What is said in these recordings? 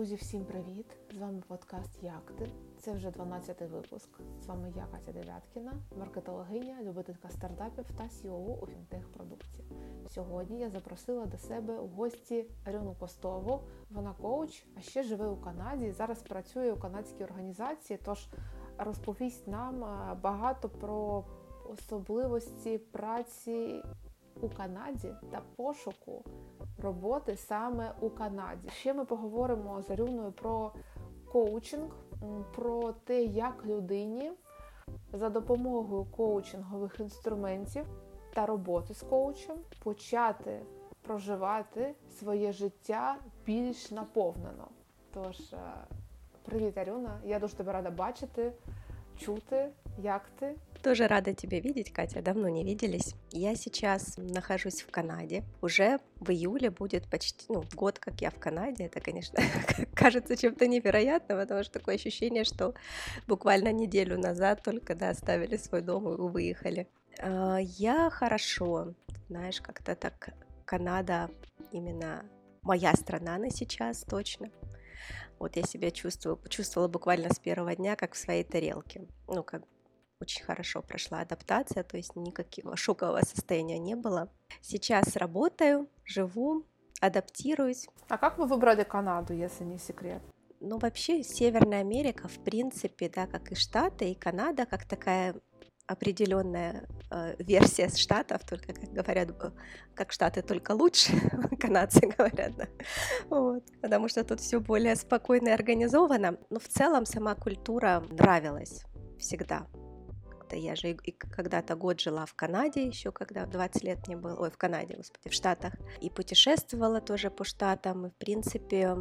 Друзі, всім привіт! З вами подкаст Як ти? Це вже 12-й випуск. З вами я, Катя Дев'яткіна, маркетологиня, любителька стартапів та CEO у фінтех-продукті. Сьогодні я запросила до себе у гості Альону Костову. Вона коуч, а ще живе у Канаді. Зараз працює у канадській організації, тож розповість нам багато про особливості праці у Канаді та пошуку роботи саме у Канаді. Ще ми поговоримо з Арюною про коучинг, про те, як людині за допомогою коучингових інструментів та роботи з коучем почати проживати своє життя більш наповнено. Тож, е, привіт, Арюна! Я дуже тебе рада бачити, чути, як ти. Тоже рада тебя видеть, Катя. Давно не виделись. Я сейчас нахожусь в Канаде. Уже в июле будет почти ну, год, как я в Канаде. Это, конечно, кажется чем-то невероятным, потому что такое ощущение, что буквально неделю назад только да, оставили свой дом и выехали. А, я хорошо, знаешь, как-то так Канада именно моя страна на сейчас точно. Вот я себя чувствую, почувствовала буквально с первого дня, как в своей тарелке. Ну, как очень хорошо прошла адаптация, то есть никакого шокового состояния не было. Сейчас работаю, живу, адаптируюсь. А как вы выбрали Канаду, если не секрет? Ну, вообще, Северная Америка, в принципе, да, как и Штаты, и Канада, как такая определенная э, версия с штатов, только как говорят, как штаты только лучше, канадцы говорят, да. вот, потому что тут все более спокойно и организовано. Но в целом сама культура нравилась всегда как-то. Я же и когда-то год жила в Канаде, еще когда 20 лет не было, ой, в Канаде, господи, в Штатах. И путешествовала тоже по Штатам. И, в принципе,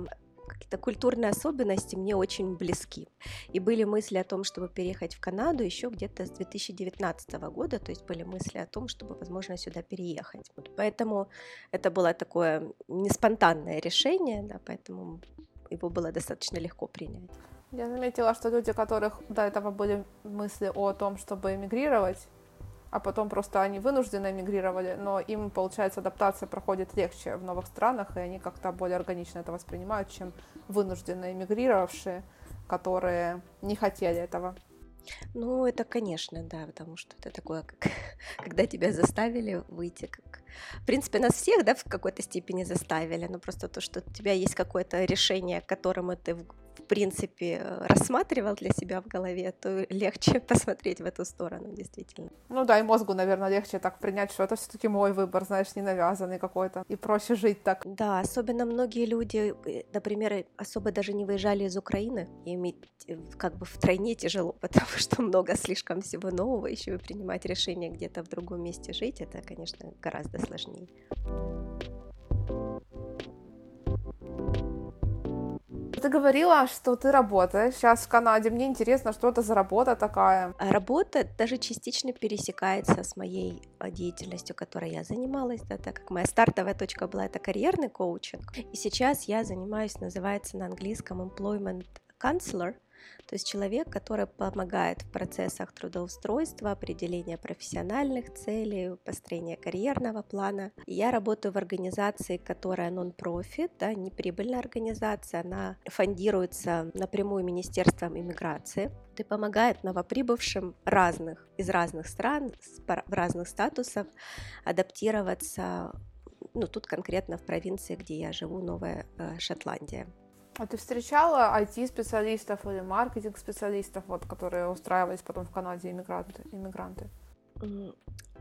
какие-то культурные особенности мне очень близки. И были мысли о том, чтобы переехать в Канаду еще где-то с 2019 года, то есть были мысли о том, чтобы, возможно, сюда переехать. Вот поэтому это было такое не спонтанное решение, да, поэтому его было достаточно легко принять. Я заметила, что люди, у которых до этого были мысли о том, чтобы эмигрировать, а потом просто они вынужденно эмигрировали, но им, получается, адаптация проходит легче в новых странах, и они как-то более органично это воспринимают, чем вынужденно эмигрировавшие, которые не хотели этого. Ну, это, конечно, да, потому что это такое, как когда тебя заставили выйти, как... В принципе, нас всех, да, в какой-то степени заставили, но просто то, что у тебя есть какое-то решение, к которому ты принципе, рассматривал для себя в голове, то легче посмотреть в эту сторону, действительно. Ну да, и мозгу, наверное, легче так принять, что это все-таки мой выбор, знаешь, не навязанный какой-то, и проще жить так. Да, особенно многие люди, э, например, особо даже не выезжали из Украины, и иметь э, как бы втройне тяжело, потому что много слишком всего нового, еще и принимать решение где-то в другом месте жить, это, конечно, гораздо сложнее. Ты говорила, что ты работаешь сейчас в Канаде. Мне интересно, что это за работа такая? А работа даже частично пересекается с моей а, деятельностью, которой я занималась, да, так как моя стартовая точка была это карьерный коучинг. И сейчас я занимаюсь, называется на английском employment counselor – то есть человек, который помогает в процессах трудоустройства, определения профессиональных целей, построения карьерного плана. Я работаю в организации, которая нон-профит, да, неприбыльная организация, она фондируется напрямую Министерством иммиграции и помогает новоприбывшим разных, из разных стран, в разных статусах адаптироваться ну, тут конкретно в провинции, где я живу, Новая э, Шотландия. А ты встречала IT-специалистов или маркетинг-специалистов, вот, которые устраивались потом в Канаде иммигранты? иммигранты?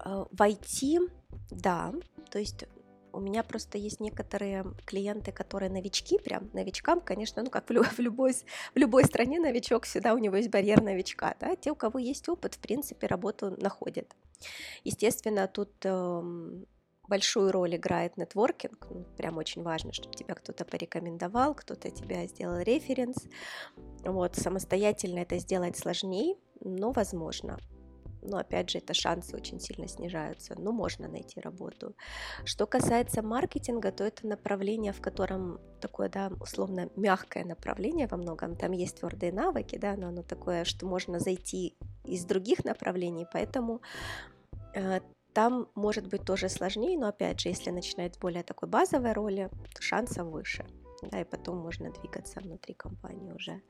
А, в IT, да. То есть у меня просто есть некоторые клиенты, которые новички, прям новичкам, конечно, ну как в, в, любой, в любой стране новичок, всегда у него есть барьер новичка, да, те, у кого есть опыт, в принципе, работу находят. Естественно, тут эм, большую роль играет нетворкинг. Ну, прям очень важно, чтобы тебя кто-то порекомендовал, кто-то тебя сделал референс. Вот, самостоятельно это сделать сложнее, но возможно. Но опять же, это шансы очень сильно снижаются, но можно найти работу. Что касается маркетинга, то это направление, в котором такое, да, условно мягкое направление во многом. Там есть твердые навыки, да, но оно такое, что можно зайти из других направлений, поэтому э, там может быть тоже сложнее, но опять же, если начинать с более такой базовой роли, то шансов выше. да, и потом можно двигаться внутри компании уже.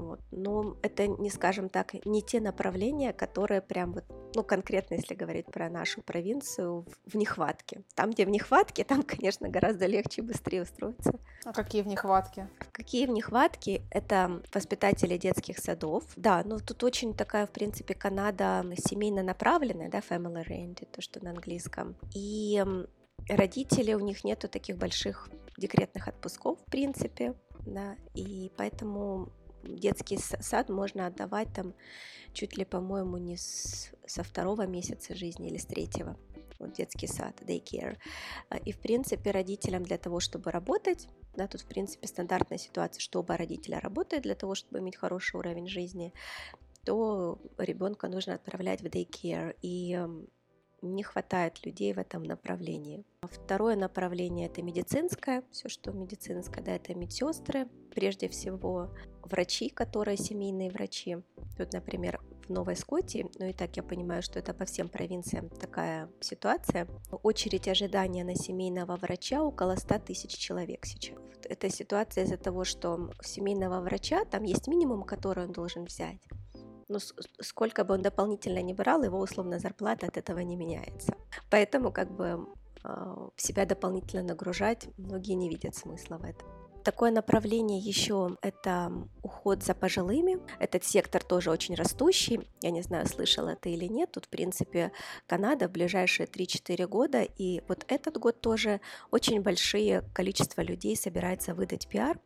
Вот. Но это, не скажем так, не те направления, которые прям вот, ну, конкретно, если говорить про нашу провинцию, в, в нехватке. Там, где в нехватке, там, конечно, гораздо легче и быстрее устроиться. А какие в нехватке? Какие в нехватке? Это воспитатели детских садов. Да, ну тут очень такая, в принципе, Канада семейно направленная, да, family oriented, то, что на английском. И родители, у них нету таких больших декретных отпусков, в принципе, да, и поэтому детский сад можно отдавать там чуть ли, по-моему, не с, со второго месяца жизни или с третьего. Вот детский сад, daycare. А, и, в принципе, родителям для того, чтобы работать, да, тут, в принципе, стандартная ситуация, что оба родителя работают для того, чтобы иметь хороший уровень жизни, то ребенка нужно отправлять в daycare. И не хватает людей в этом направлении. Второе направление это медицинское, все, что медицинское, да, это медсестры, прежде всего врачи, которые семейные врачи. Тут, например, в Новой Скотии, ну и так я понимаю, что это по всем провинциям такая ситуация, очередь ожидания на семейного врача около 100 тысяч человек сейчас. Это ситуация из-за того, что семейного врача там есть минимум, который он должен взять но сколько бы он дополнительно не брал, его условно зарплата от этого не меняется. Поэтому как бы а, себя дополнительно нагружать многие не видят смысла в этом. Такое направление еще это уход за пожилыми. Этот сектор тоже очень растущий. Я не знаю, слышала это или нет. Тут, в принципе, Канада в ближайшие 3-4 года. И вот этот год тоже очень большие количество людей собирается выдать пиар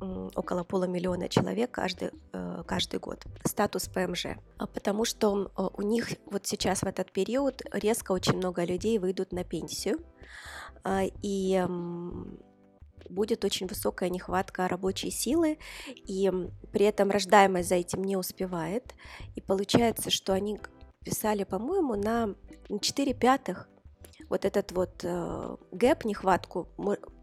около полумиллиона человек каждый, э, каждый год. Статус ПМЖ. А потому что э, у них вот сейчас в этот период резко очень много людей выйдут на пенсию. А, и будет очень высокая нехватка рабочей силы, и при этом рождаемость за этим не успевает. И получается, что они писали, по-моему, на 4 пятых вот этот вот э, гэп, нехватку,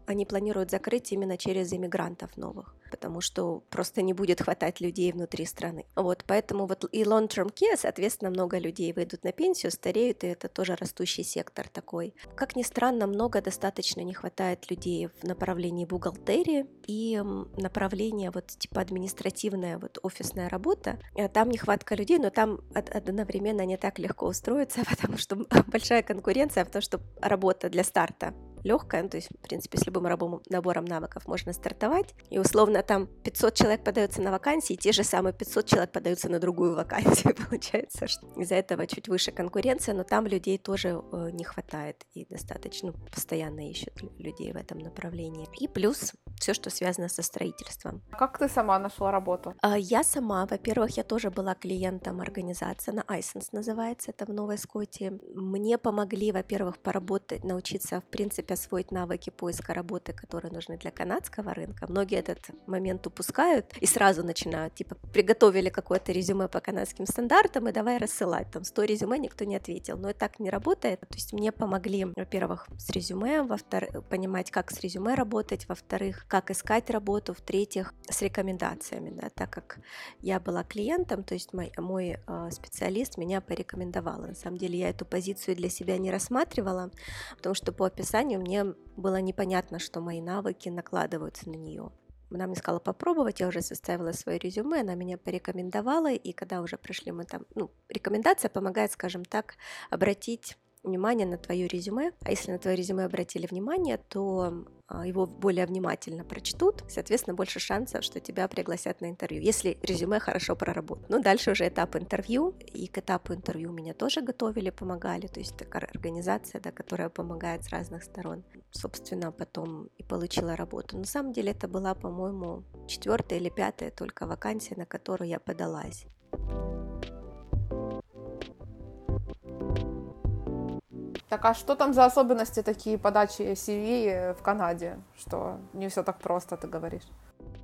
они планируют закрыть именно через иммигрантов новых потому что просто не будет хватать людей внутри страны. Вот, поэтому вот и long-term care, соответственно, много людей выйдут на пенсию, стареют, и это тоже растущий сектор такой. Как ни странно, много достаточно не хватает людей в направлении бухгалтерии и направление вот типа административная вот офисная работа. Э, там нехватка людей, но там одновременно не так легко устроиться, потому что большая конкуренция в том, что работа для старта легкая, ну, то есть, в принципе, с любым рабом, набором навыков можно стартовать, и условно там 500 человек подаются на вакансии, те же самые 500 человек подаются на другую вакансию, получается, что из-за этого чуть выше конкуренция, но там людей тоже э, не хватает, и достаточно ну, постоянно ищут людей в этом направлении. И плюс все, что связано со строительством. Как ты сама нашла работу? А, я сама, во-первых, я тоже была клиентом организации, на iSense называется, это в Новой Скотии. Мне помогли, во-первых, поработать, научиться, в принципе, принципе, освоить навыки поиска работы, которые нужны для канадского рынка. Многие этот момент упускают и сразу начинают, типа, приготовили какое-то резюме по канадским стандартам и давай рассылать. Там 100 резюме никто не ответил. Но и так не работает. То есть мне помогли, во-первых, с резюме, во-вторых, понимать, как с резюме работать, во-вторых, как искать работу, в-третьих, с рекомендациями, да, так как я была клиентом, то есть мой, мой э, специалист меня порекомендовал. На самом деле я эту позицию для себя не рассматривала, потому что по описанию мне было непонятно, что мои навыки накладываются на нее. Она мне сказала попробовать, я уже составила свое резюме, она меня порекомендовала, и когда уже пришли мы там, ну, рекомендация помогает, скажем так, обратить внимание на твое резюме, а если на твое резюме обратили внимание, то а, его более внимательно прочтут, соответственно, больше шансов, что тебя пригласят на интервью, если резюме хорошо проработано. Ну, дальше уже этап интервью, и к этапу интервью меня тоже готовили, помогали, то есть такая организация, да, которая помогает с разных сторон. Собственно, потом и получила работу. На самом деле это была, по-моему, четвертая или пятая только вакансия, на которую я подалась. Так а что там за особенности такие подачи CV в Канаде, что не все так просто, ты говоришь?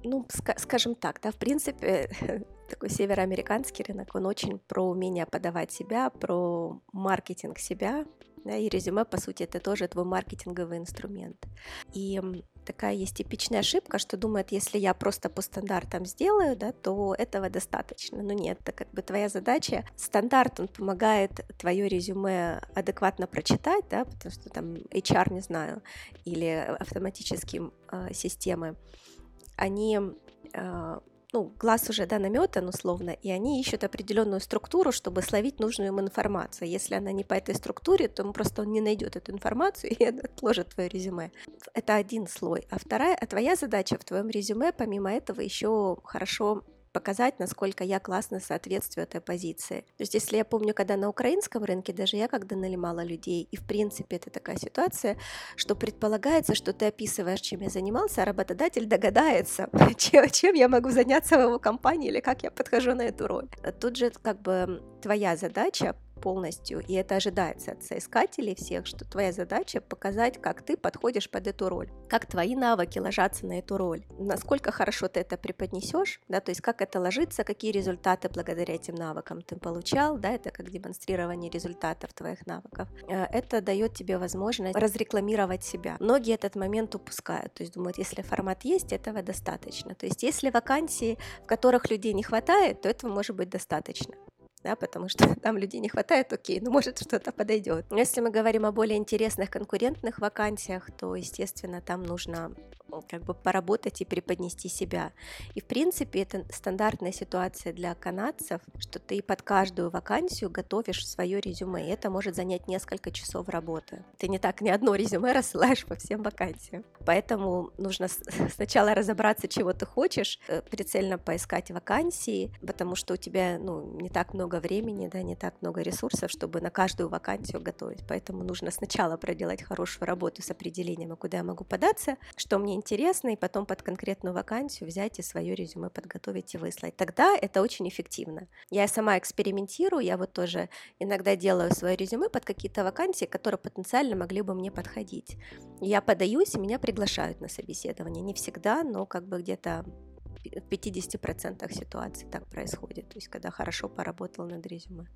Ну, скажем так, да, в принципе, такой североамериканский рынок, он очень про умение подавать себя, про маркетинг себя, Да, и резюме, по сути, это тоже твой маркетинговый инструмент. И такая есть типичная ошибка, что думает, если я просто по стандартам сделаю, да, то этого достаточно. Но нет, это как бы твоя задача. Стандарт, он помогает твое резюме адекватно прочитать, да, потому что там HR, не знаю, или автоматические э, системы, они э, ну, глаз уже, да, наметан условно, и они ищут определенную структуру, чтобы словить нужную им информацию. Если она не по этой структуре, то он просто он не найдет эту информацию и отложит твое резюме. Это один слой. А вторая, а твоя задача в твоем резюме, помимо этого, еще хорошо показать, насколько я классно соответствую этой позиции. То есть, если я помню, когда на украинском рынке, даже я когда нанимала людей, и в принципе это такая ситуация, что предполагается, что ты описываешь, чем я занимался, а работодатель догадается, чем, чем я могу заняться в его компании или как я подхожу на эту роль. Тут же как бы твоя задача полностью, и это ожидается от соискателей всех, что твоя задача показать, как ты подходишь под эту роль, как твои навыки ложатся на эту роль, насколько хорошо ты это преподнесешь, да, то есть как это ложится, какие результаты благодаря этим навыкам ты получал, да, это как демонстрирование результатов твоих навыков. Э, это дает тебе возможность разрекламировать себя. Многие этот момент упускают, то есть думают, если формат есть, этого достаточно. То есть если вакансии, в которых людей не хватает, то этого может быть достаточно да, потому что там людей не хватает, окей, ну может что-то подойдет. Но если мы говорим о более интересных конкурентных вакансиях, то, естественно, там нужно как бы поработать и преподнести себя. И, в принципе, это стандартная ситуация для канадцев, что ты под каждую вакансию готовишь свое резюме, и это может занять несколько часов работы. Ты не так ни одно резюме рассылаешь по всем вакансиям. Поэтому нужно сначала разобраться, чего ты хочешь, э, прицельно поискать вакансии, потому что у тебя ну, не так много времени, да, не так много ресурсов, чтобы на каждую вакансию готовить. Поэтому нужно сначала проделать хорошую работу с определением, куда я могу податься, что мне интересно, и потом под конкретную вакансию взять и свое резюме подготовить и выслать. Тогда это очень эффективно. Я сама экспериментирую, я вот тоже иногда делаю свое резюме под какие-то вакансии, которые потенциально могли бы мне подходить. Я подаюсь, и меня приглашают на собеседование. Не всегда, но как бы где-то в 50% ситуаций так происходит, то есть когда хорошо поработал над резюме.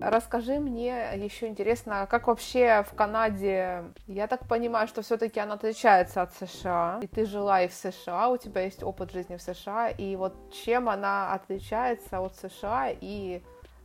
Расскажи мне еще интересно, как вообще в Канаде, я так понимаю, что все-таки она отличается от США, и ты жила и в США, у тебя есть опыт жизни в США, и вот чем она отличается от США и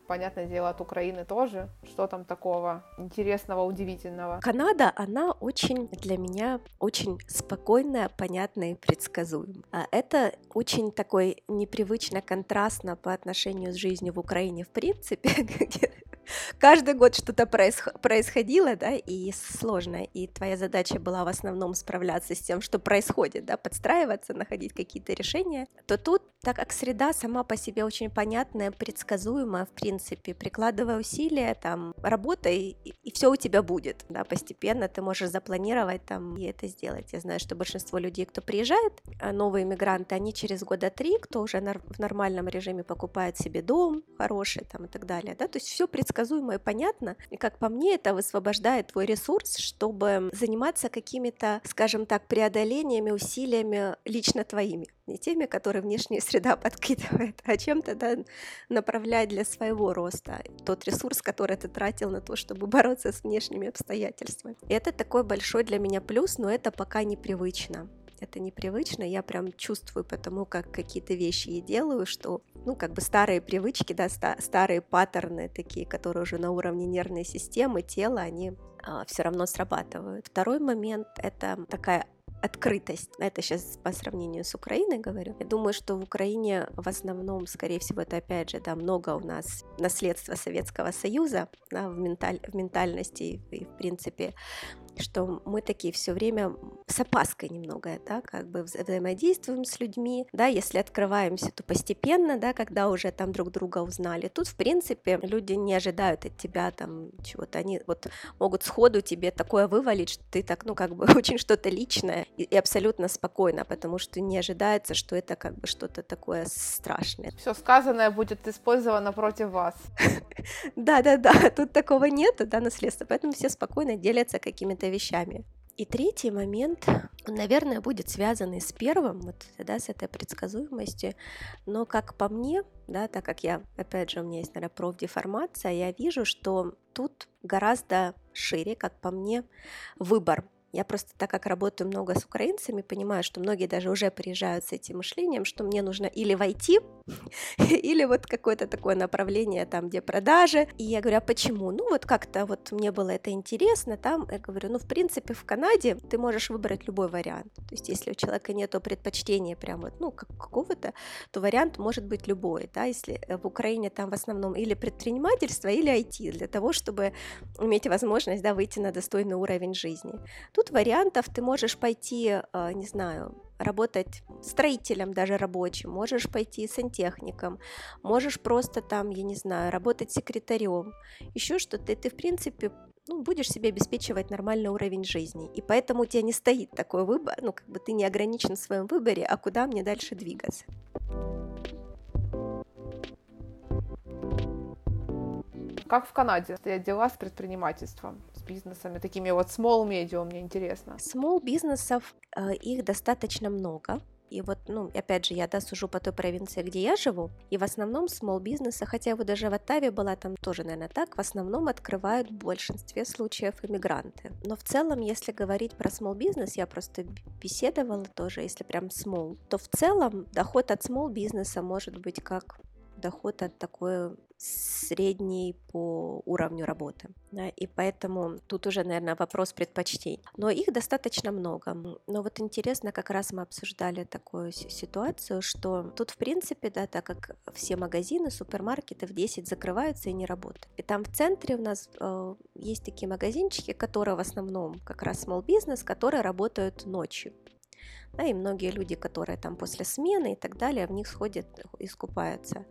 понятное дело, от Украины тоже. Что там такого интересного, удивительного? Канада, она очень для меня очень спокойная, понятная и предсказуемая. А это очень такой непривычно контрастно по отношению с жизнью в Украине в принципе, каждый год что-то происходило, да, и сложно, и твоя задача была в основном справляться с тем, что происходит, да, подстраиваться, находить какие-то решения, то тут, так как среда сама по себе очень понятная, предсказуемая, в принципе, прикладывая усилия, там, работай, и, и все у тебя будет, да, постепенно ты можешь запланировать там и это сделать. Я знаю, что большинство людей, кто приезжает, а, новые иммигранты, они через года три, кто уже в нормальном режиме покупает себе дом хороший там и так далее, да, то есть все предсказуемо предсказуемо и понятно. И как по мне, это высвобождает твой ресурс, чтобы заниматься какими-то, скажем так, преодолениями, усилиями лично твоими. Не теми, которые внешняя среда подкидывает, а чем-то да, направлять для своего роста тот ресурс, который ты тратил на то, чтобы бороться с внешними обстоятельствами. И это такой большой для меня плюс, но это пока непривычно это непривычно, я прям чувствую потому, как какие-то вещи я делаю, что, ну, как бы старые привычки, да, ста- старые паттерны такие, которые уже на уровне нервной системы, тела, они а, все равно срабатывают. Второй момент — это такая открытость. Это сейчас по сравнению с Украиной говорю. Я думаю, что в Украине в основном, скорее всего, это опять же, да, много у нас наследства Советского Союза да, в, менталь, в ментальности и, в принципе, что мы такие все время с опаской немного, да, как бы взаимодействуем с людьми, да, если открываемся, то постепенно, да, когда уже там друг друга узнали. Тут, в принципе, люди не ожидают от тебя там чего-то, они вот могут сходу тебе такое вывалить, что ты так, ну, как бы очень что-то личное и, и абсолютно спокойно, потому что не ожидается, что это как бы что-то такое страшное. Все сказанное будет использовано против вас. Да-да-да, тут такого нет, да, наследства, поэтому все спокойно делятся какими-то вещами. И третий момент, он, наверное, будет связанный с первым, вот, да, с этой предсказуемостью, но как по мне, да, так как я, опять же, у меня есть, наверное, профдеформация, я вижу, что тут гораздо шире, как по мне, выбор я просто, так как работаю много с украинцами, понимаю, что многие даже уже приезжают с этим мышлением, что мне нужно или войти, или вот какое-то такое направление там, где продажи. И я говорю, а почему? Ну вот как-то вот мне было это интересно, там я говорю, ну в принципе в Канаде ты можешь выбрать любой вариант. То есть если у человека нет предпочтения прям вот, ну как, какого-то, то вариант может быть любой, да, если э, в Украине там в основном или предпринимательство, или IT, для того, чтобы иметь возможность, да, выйти на достойный уровень жизни. Тут Тут вариантов ты можешь пойти, э, не знаю, работать строителем даже рабочим, можешь пойти сантехником, можешь просто там, я не знаю, работать секретарем, еще что-то, и ты, в принципе, ну, будешь себе обеспечивать нормальный уровень жизни. И поэтому у тебя не стоит такой выбор, ну, как бы ты не ограничен в своем выборе, а куда мне дальше двигаться. Как в Канаде стоят дела с предпринимательством? Бизнесами, такими вот small medium, мне интересно. Small бизнесов, э, их достаточно много. И вот, ну, опять же, я, да, сужу по той провинции, где я живу, и в основном small бизнесы, хотя вот даже в Оттаве была там тоже, наверное, так, в основном открывают в большинстве случаев иммигранты. Но в целом, если говорить про small бизнес, я просто беседовала тоже, если прям small, то в целом доход от small бизнеса может быть как доход от такой средней по уровню работы. Да, и поэтому тут уже, наверное, вопрос предпочтений. Но их достаточно много. Но вот интересно, как раз мы обсуждали такую ситуацию, что тут, в принципе, да, так как все магазины, супермаркеты в 10 закрываются и не работают. И там в центре у нас э, есть такие магазинчики, которые в основном как раз small business, которые работают ночью. Да, и многие люди, которые там после смены и так далее, в них сходят, искупаются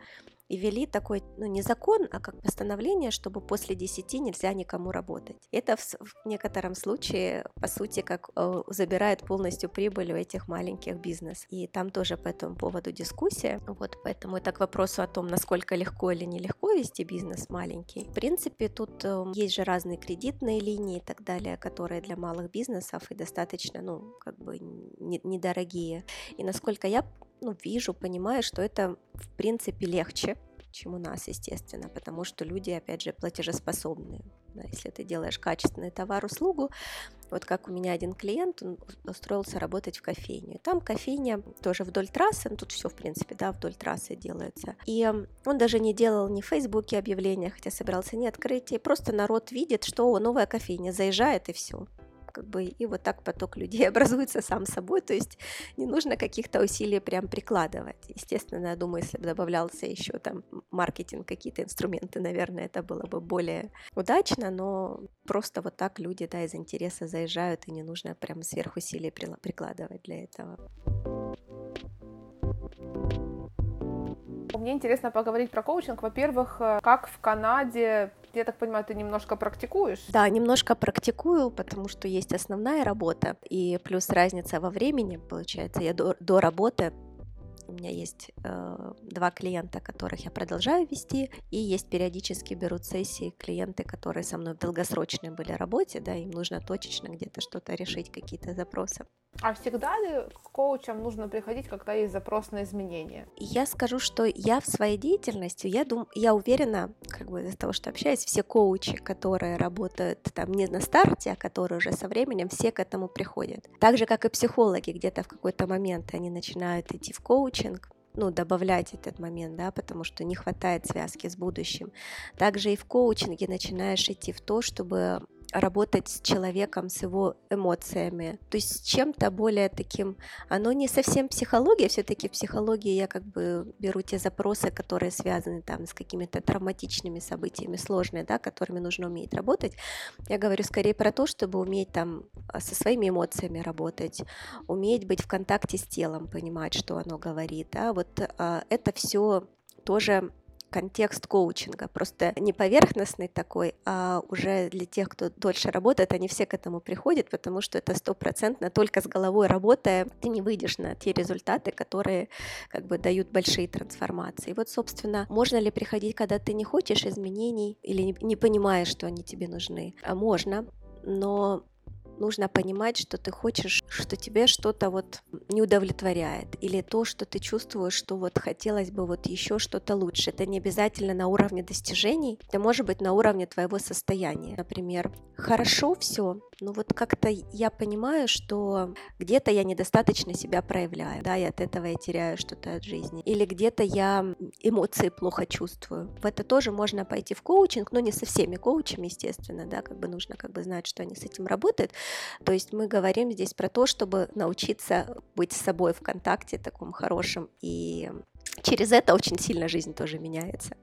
и ввели такой, ну не закон, а как постановление, чтобы после 10 нельзя никому работать. Это в, в некотором случае, по сути, как э, забирает полностью прибыль у этих маленьких бизнес. И там тоже по этому поводу дискуссия. Вот поэтому это к вопросу о том, насколько легко или нелегко вести бизнес маленький. В принципе, тут э, есть же разные кредитные линии и так далее, которые для малых бизнесов и достаточно, ну, как бы недорогие. И насколько я ну, вижу, понимаю, что это в принципе легче, чем у нас, естественно, потому что люди, опять же, платежеспособные. Да, если ты делаешь качественный товар, услугу, вот как у меня один клиент, он устроился работать в кофейню. Там кофейня тоже вдоль трассы, ну, тут все, в принципе, да, вдоль трассы делается. И он даже не делал ни в Фейсбуке объявления, хотя собирался не открытие, просто народ видит, что новая кофейня заезжает и все как бы, и вот так поток людей образуется сам собой, то есть не нужно каких-то усилий прям прикладывать. Естественно, я думаю, если бы добавлялся еще там маркетинг, какие-то инструменты, наверное, это было бы более удачно, но просто вот так люди, да, из интереса заезжают, и не нужно прям сверхусилий прикладывать для этого. Мне интересно поговорить про коучинг. Во-первых, э, как в Канаде я так понимаю, ты немножко практикуешь? Да, немножко практикую, потому что есть основная работа, и плюс разница во времени, получается, я до, до работы у меня есть э, два клиента, которых я продолжаю вести, и есть периодически берут сессии клиенты, которые со мной в долгосрочной были работе, да, им нужно точечно где-то что-то решить, какие-то запросы. А всегда ли к коучам нужно приходить, когда есть запрос на изменения? Я скажу, что я в своей деятельности, я, дум, я уверена, как бы из-за того, что общаюсь, все коучи, которые работают там не на старте, а которые уже со временем, все к этому приходят. Так же, как и психологи, где-то в какой-то момент они начинают идти в коучинг, ну, добавлять этот момент, да, потому что не хватает связки с будущим. Также и в коучинге начинаешь идти в то, чтобы работать с человеком, с его эмоциями. То есть с чем-то более таким, оно не совсем психология, все-таки в психологии я как бы беру те запросы, которые связаны там с какими-то травматичными событиями, сложные, да, которыми нужно уметь работать. Я говорю скорее про то, чтобы уметь там а, со своими эмоциями работать, уметь быть в контакте с телом, понимать, что оно говорит, да, вот а, это все тоже контекст коучинга, просто не поверхностный такой, а уже для тех, кто дольше работает, они все к этому приходят, потому что это стопроцентно только с головой работая, ты не выйдешь на те результаты, которые как бы дают большие трансформации. Вот, собственно, можно ли приходить, когда ты не хочешь изменений или не понимаешь, что они тебе нужны? А можно, но нужно понимать, что ты хочешь, что тебе что-то вот не удовлетворяет, или то, что ты чувствуешь, что вот хотелось бы вот еще что-то лучше. Это не обязательно на уровне достижений, это может быть на уровне твоего состояния. Например, хорошо все, но вот как-то я понимаю, что где-то я недостаточно себя проявляю, да, и от этого я теряю что-то от жизни. Или где-то я эмоции плохо чувствую. В это тоже можно пойти в коучинг, но не со всеми коучами, естественно, да, как бы нужно как бы знать, что они с этим работают. То есть мы говорим здесь про то, чтобы научиться быть с собой в контакте таком хорошем и через это очень сильно жизнь тоже меняется.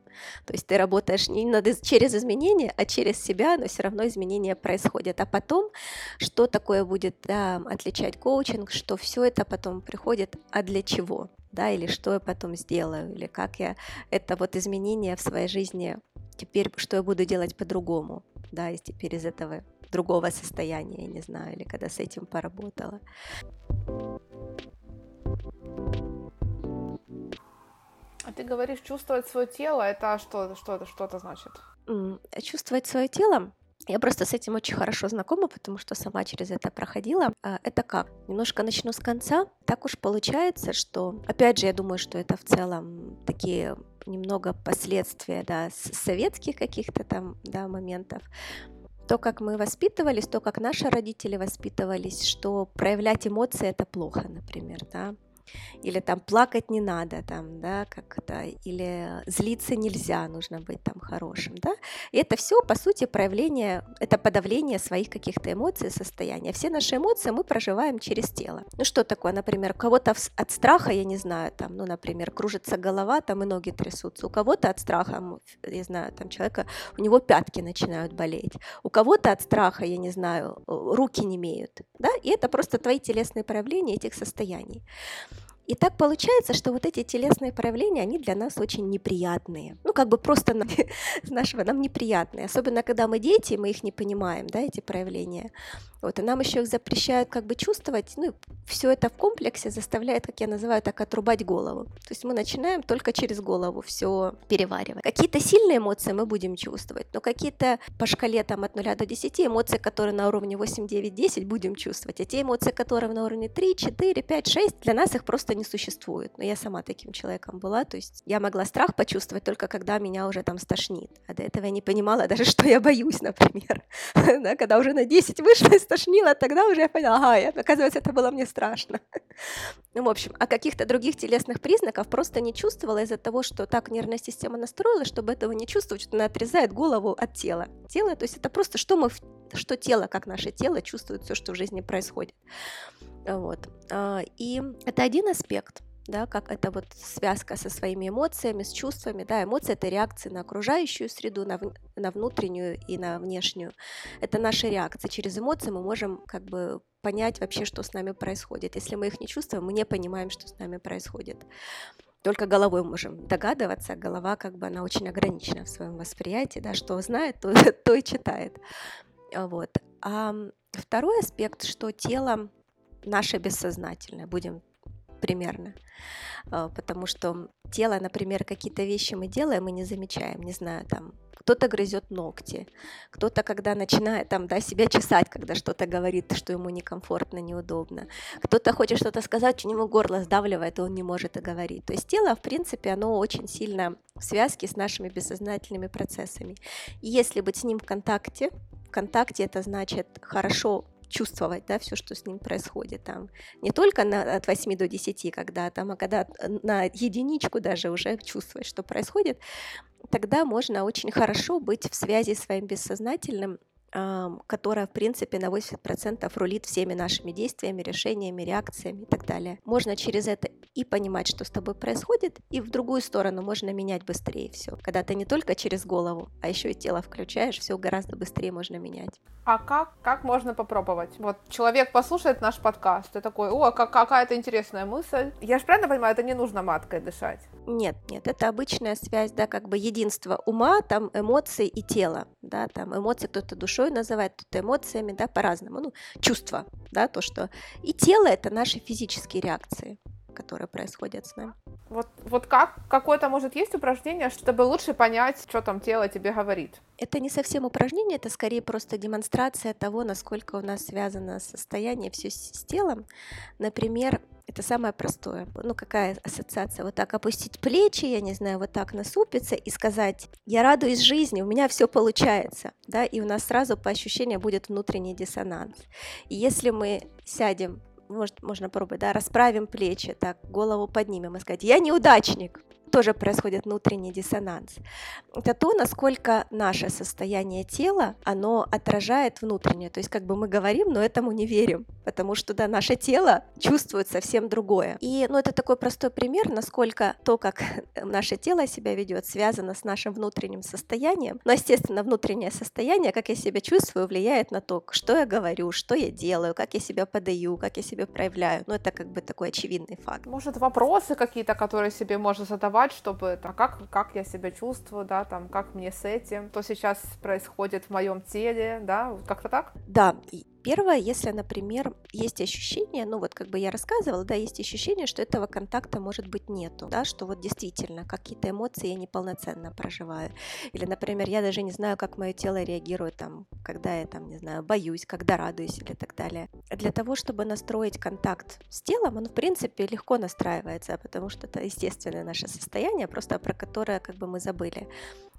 То есть ты работаешь не над, через изменения, а через себя, но все равно изменения происходят. А потом, что такое будет да, отличать коучинг, что все это потом приходит, а для чего? Да, или что я потом сделаю, или как я это вот изменение в своей жизни теперь, что я буду делать по-другому, да, если теперь из этого другого состояния, я не знаю, или когда с этим поработала. А ты говоришь, чувствовать свое тело, это что, что, это, что это значит? Чувствовать свое тело я просто с этим очень хорошо знакома, потому что сама через это проходила. А, это как? Немножко начну с конца. Так уж получается, что, опять же, я думаю, что это в целом такие немного последствия, да, советских каких-то там, да, моментов то, как мы воспитывались, то, как наши родители воспитывались, что проявлять эмоции это плохо, например, да, или там плакать не надо, там, да, как это, или злиться нельзя, нужно быть там хорошим, да, и это все, по сути, проявление, это подавление своих каких-то эмоций, состояния. Все наши эмоции мы проживаем через тело. Ну, что такое, например, у кого-то от страха, я не знаю, там, ну, например, кружится голова, там, и ноги трясутся, у кого-то от страха, я знаю, там, человека, у него пятки начинают болеть, у кого-то от страха, я не знаю, руки не имеют, да, и это просто твои телесные проявления этих состояний. И так получается, что вот эти телесные проявления, они для нас очень неприятные. Ну, как бы просто на, с нашего нам неприятные. Особенно, когда мы дети, мы их не понимаем, да, эти проявления. Вот, и нам еще их запрещают как бы чувствовать. Ну, все это в комплексе заставляет, как я называю, так отрубать голову. То есть мы начинаем только через голову все переваривать. Какие-то сильные эмоции мы будем чувствовать, но какие-то по шкале там от 0 до 10 эмоции, которые на уровне 8, 9, 10 будем чувствовать. А те эмоции, которые на уровне 3, 4, 5, 6, для нас их просто не существует. Но я сама таким человеком была, то есть я могла страх почувствовать только когда меня уже там стошнит. А до этого я не понимала даже, что я боюсь, например. да, когда уже на 10 вышла и стошнила, тогда уже я поняла, ага, оказывается, это было мне страшно. ну, в общем, а каких-то других телесных признаков просто не чувствовала из-за того, что так нервная система настроила, чтобы этого не чувствовать, что она отрезает голову от тела. Тело, то есть это просто что мы, что тело, как наше тело чувствует все, что в жизни происходит. Вот. А, и это один аспект, да, как это вот связка со своими эмоциями, с чувствами, да, эмоции это реакции на окружающую среду, на, на внутреннюю и на внешнюю. Это наши реакции. Через эмоции мы можем как бы понять вообще, что с нами происходит. Если мы их не чувствуем, мы не понимаем, что с нами происходит. Только головой можем догадываться, голова как бы она очень ограничена в своем восприятии, да, что знает, то, то и читает. Вот. А второй аспект, что тело наше бессознательное, будем примерно. А, потому что тело, например, какие-то вещи мы делаем и не замечаем, не знаю, там кто-то грызет ногти, кто-то, когда начинает там, да, себя чесать, когда что-то говорит, что ему некомфортно, неудобно, кто-то хочет что-то сказать, у него горло сдавливает, и он не может и говорить. То есть тело, в принципе, оно очень сильно в связке с нашими бессознательными процессами. И если быть с ним в контакте, в контакте это значит хорошо чувствовать, да, все, что с ним происходит там. Не только на, от 8 до 10, когда там, а когда на единичку даже уже чувствовать, что происходит, тогда можно очень хорошо быть в связи с своим бессознательным которая, в принципе, на 80% рулит всеми нашими действиями, решениями, реакциями и так далее. Можно через это и понимать, что с тобой происходит, и в другую сторону можно менять быстрее все. Когда ты не только через голову, а еще и тело включаешь, все гораздо быстрее можно менять. А как, как можно попробовать? Вот человек послушает наш подкаст и такой, о, как, какая-то интересная мысль. Я же правильно понимаю, это не нужно маткой дышать? Нет, нет, это обычная связь, да, как бы единство ума, там эмоции и тела, да, там эмоции кто-то душой называет, кто-то эмоциями, да, по-разному, ну, чувства, да, то, что... И тело — это наши физические реакции которые происходят с нами. Вот, вот как? Какое-то, может, есть упражнение, чтобы лучше понять, что там тело тебе говорит? Это не совсем упражнение, это скорее просто демонстрация того, насколько у нас связано состояние все с телом. Например, это самое простое. Ну, какая ассоциация? Вот так опустить плечи, я не знаю, вот так насупиться и сказать, я радуюсь жизни, у меня все получается, да, и у нас сразу по ощущению будет внутренний диссонанс. И если мы сядем может, можно пробовать, да, расправим плечи, так, голову поднимем и сказать, я неудачник, тоже происходит внутренний диссонанс. Это то, насколько наше состояние тела, оно отражает внутреннее. То есть как бы мы говорим, но этому не верим, потому что да, наше тело чувствует совсем другое. И ну, это такой простой пример, насколько то, как наше тело себя ведет, связано с нашим внутренним состоянием. Но, естественно, внутреннее состояние, как я себя чувствую, влияет на то, что я говорю, что я делаю, как я себя подаю, как я себя проявляю. Ну, это как бы такой очевидный факт. Может, вопросы какие-то, которые себе можно задавать задавать, чтобы так, как, как я себя чувствую, да, там, как мне с этим, что сейчас происходит в моем теле, да, как-то так? Да, Первое, если, например, есть ощущение, ну вот как бы я рассказывала, да, есть ощущение, что этого контакта может быть нету, да, что вот действительно какие-то эмоции я неполноценно проживаю. Или, например, я даже не знаю, как мое тело реагирует там, когда я там, не знаю, боюсь, когда радуюсь или так далее. Для того, чтобы настроить контакт с телом, он, в принципе, легко настраивается, потому что это естественное наше состояние, просто про которое как бы мы забыли.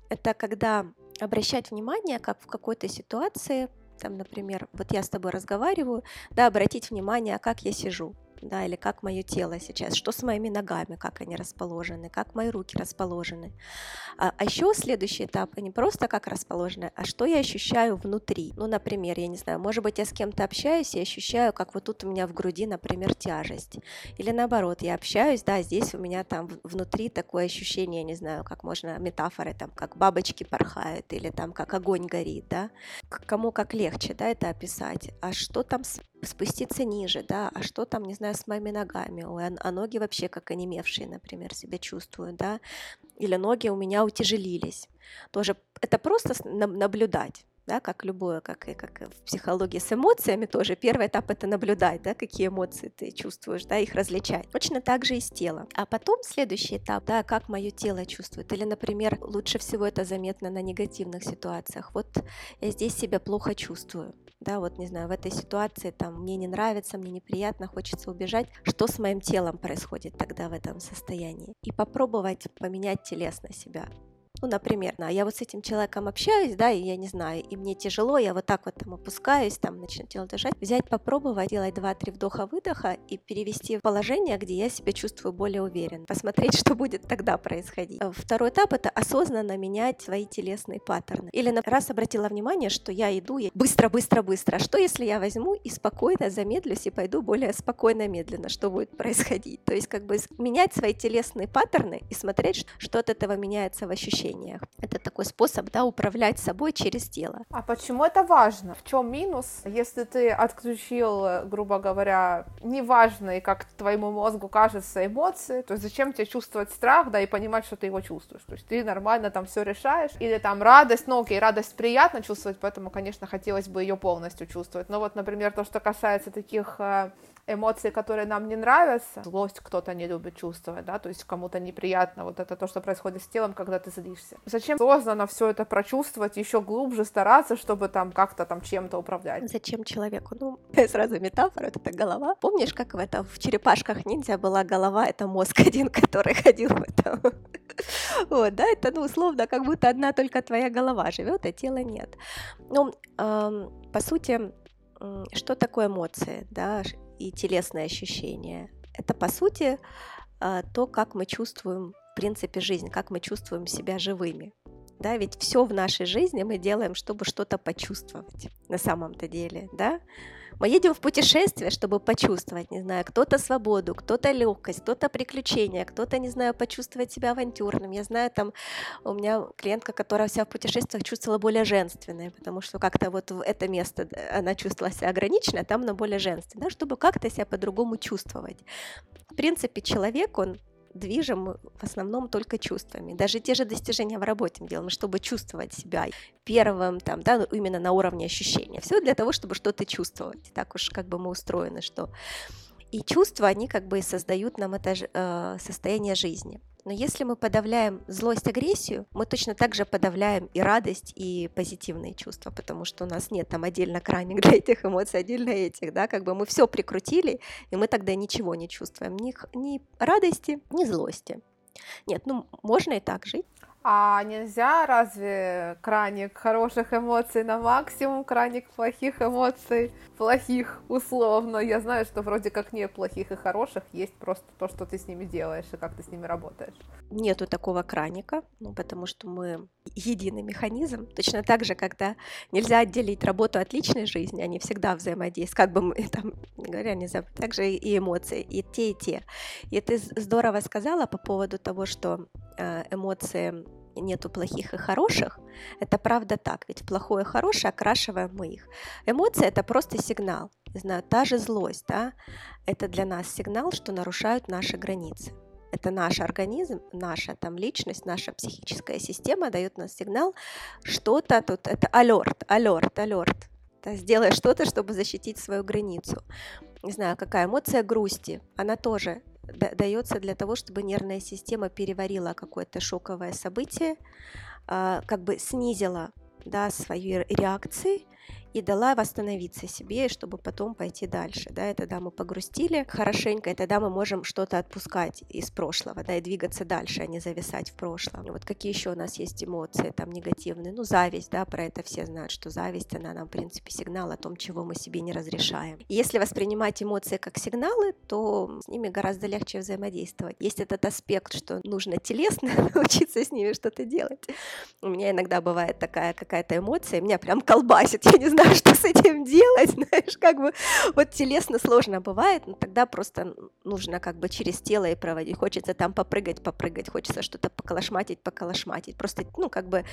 Это когда обращать внимание, как в какой-то ситуации там, например, вот я с тобой разговариваю, да, обратить внимание, как я сижу, да, или как мое тело сейчас, что с моими ногами, как они расположены, как мои руки расположены. А, а еще следующий этап, не просто как расположены, а что я ощущаю внутри. Ну, например, я не знаю, может быть, я с кем-то общаюсь и ощущаю, как вот тут у меня в груди, например, тяжесть. Или наоборот, я общаюсь, да, здесь у меня там внутри такое ощущение, не знаю, как можно метафоры, там, как бабочки порхают, или там, как огонь горит, да. Кому как легче, да, это описать. А что там спуститься ниже, да, а что там, не знаю, с моими ногами, Ой, а, а ноги вообще как онемевшие, например, себя чувствуют, да, или ноги у меня утяжелились. Тоже это просто наблюдать, да, как любое, как и как в психологии с эмоциями тоже. Первый этап это наблюдать, да, какие эмоции ты чувствуешь, да, их различать. Точно так же и с телом. А потом следующий этап, да, как мое тело чувствует. Или, например, лучше всего это заметно на негативных ситуациях. Вот я здесь себя плохо чувствую да, вот не знаю, в этой ситуации там мне не нравится, мне неприятно, хочется убежать, что с моим телом происходит тогда в этом состоянии. И попробовать поменять телесно себя. Ну, например, я вот с этим человеком общаюсь, да, и я не знаю, и мне тяжело, я вот так вот там опускаюсь, там начну тело дышать, взять, попробовать, делать 2-3 вдоха-выдоха и перевести в положение, где я себя чувствую более уверенно, посмотреть, что будет тогда происходить. Э, второй этап — это осознанно менять свои телесные паттерны. Или раз обратила внимание, что я иду быстро-быстро-быстро, что если я возьму и спокойно замедлюсь и пойду более спокойно, медленно, что будет происходить? То есть как бы менять свои телесные паттерны и смотреть, что от этого меняется в ощущении ощущениях. Это такой способ да, управлять собой через тело. А почему это важно? В чем минус? Если ты отключил, грубо говоря, неважные, как твоему мозгу кажется, эмоции, то зачем тебе чувствовать страх, да, и понимать, что ты его чувствуешь? То есть ты нормально там все решаешь, или там радость, ну окей, радость приятно чувствовать, поэтому, конечно, хотелось бы ее полностью чувствовать. Но вот, например, то, что касается таких э, эмоции, которые нам не нравятся, злость кто-то не любит чувствовать, да, то есть кому-то неприятно, вот это то, что происходит с телом, когда ты злишься. Зачем осознанно все это прочувствовать, еще глубже стараться, чтобы там как-то там чем-то управлять? Зачем человеку? Ну, сразу метафора, вот эта голова. Помнишь, как в этом в черепашках ниндзя была голова, это мозг один, который ходил в этом. Вот, да, это, ну, условно, как будто одна только твоя голова живет, а тела нет. Ну, по сути, что такое эмоции, да, и телесные ощущения. Это, по сути, а, то, как мы чувствуем, в принципе, жизнь, как мы чувствуем себя живыми. Да, ведь все в нашей жизни мы делаем, чтобы что-то почувствовать на самом-то деле, да. Мы едем в путешествие, чтобы почувствовать, не знаю, кто-то свободу, кто-то легкость, кто-то приключения, кто-то, не знаю, почувствовать себя авантюрным. Я знаю, там у меня клиентка, которая вся в путешествиях чувствовала более женственной, потому что как-то вот в это место она чувствовала себя ограниченно, а там она более женственная, чтобы как-то себя по-другому чувствовать. В принципе, человек, он движем в основном только чувствами. Даже те же достижения в работе мы делаем, чтобы чувствовать себя первым, там, да, ну, именно на уровне ощущения. Все для того, чтобы что-то чувствовать. Так уж как бы мы устроены, что И чувства, они как бы создают нам это э, состояние жизни. Но если мы подавляем злость, агрессию, мы точно так же подавляем и радость, и позитивные чувства, потому что у нас нет там отдельно краник для этих эмоций, отдельно этих, да, как бы мы все прикрутили, и мы тогда ничего не чувствуем, ни, ни радости, ни злости. Нет, ну можно и так жить. А нельзя разве краник хороших эмоций на максимум, краник плохих эмоций плохих условно? Я знаю, что вроде как нет плохих и хороших, есть просто то, что ты с ними делаешь и как ты с ними работаешь. Нету такого краника, ну, потому что мы единый механизм. Точно так же, когда нельзя отделить работу от личной жизни, они всегда взаимодействуют, как бы мы там говоря, не знаю, также и эмоции, и те, и те. И ты здорово сказала по поводу того, что э, нету плохих и хороших, это правда так, ведь плохое и хорошее окрашиваем мы их. Эмоции это просто сигнал, не знаю, та же злость, да, это для нас сигнал, что нарушают наши границы. Это наш организм, наша там личность, наша психическая система дает нас сигнал, что-то тут, это алерт, алерт, алерт. Сделай что-то, чтобы защитить свою границу. Не знаю, какая эмоция грусти, она тоже дается для того, чтобы нервная система переварила какое-то шоковое событие, а, как бы снизила да, свои реакции и дала восстановиться себе, чтобы потом пойти дальше, да, и тогда мы погрустили хорошенько, и тогда мы можем что-то отпускать из прошлого, да, и двигаться дальше, а не зависать в прошлом. Вот какие еще у нас есть эмоции там негативные, ну, зависть, да, про это все знают, что зависть, она нам, в принципе, сигнал о том, чего мы себе не разрешаем. И если воспринимать эмоции как сигналы, то с ними гораздо легче взаимодействовать. Есть этот аспект, что нужно телесно научиться с ними что-то делать. У меня иногда бывает такая какая-то эмоция, меня прям колбасит, я не знаю, что с этим делать, знаешь, как бы вот телесно сложно бывает, но тогда просто нужно как бы через тело и проводить. Хочется там попрыгать, попрыгать, хочется что-то поколошматить, поколошматить. Просто, ну, как бы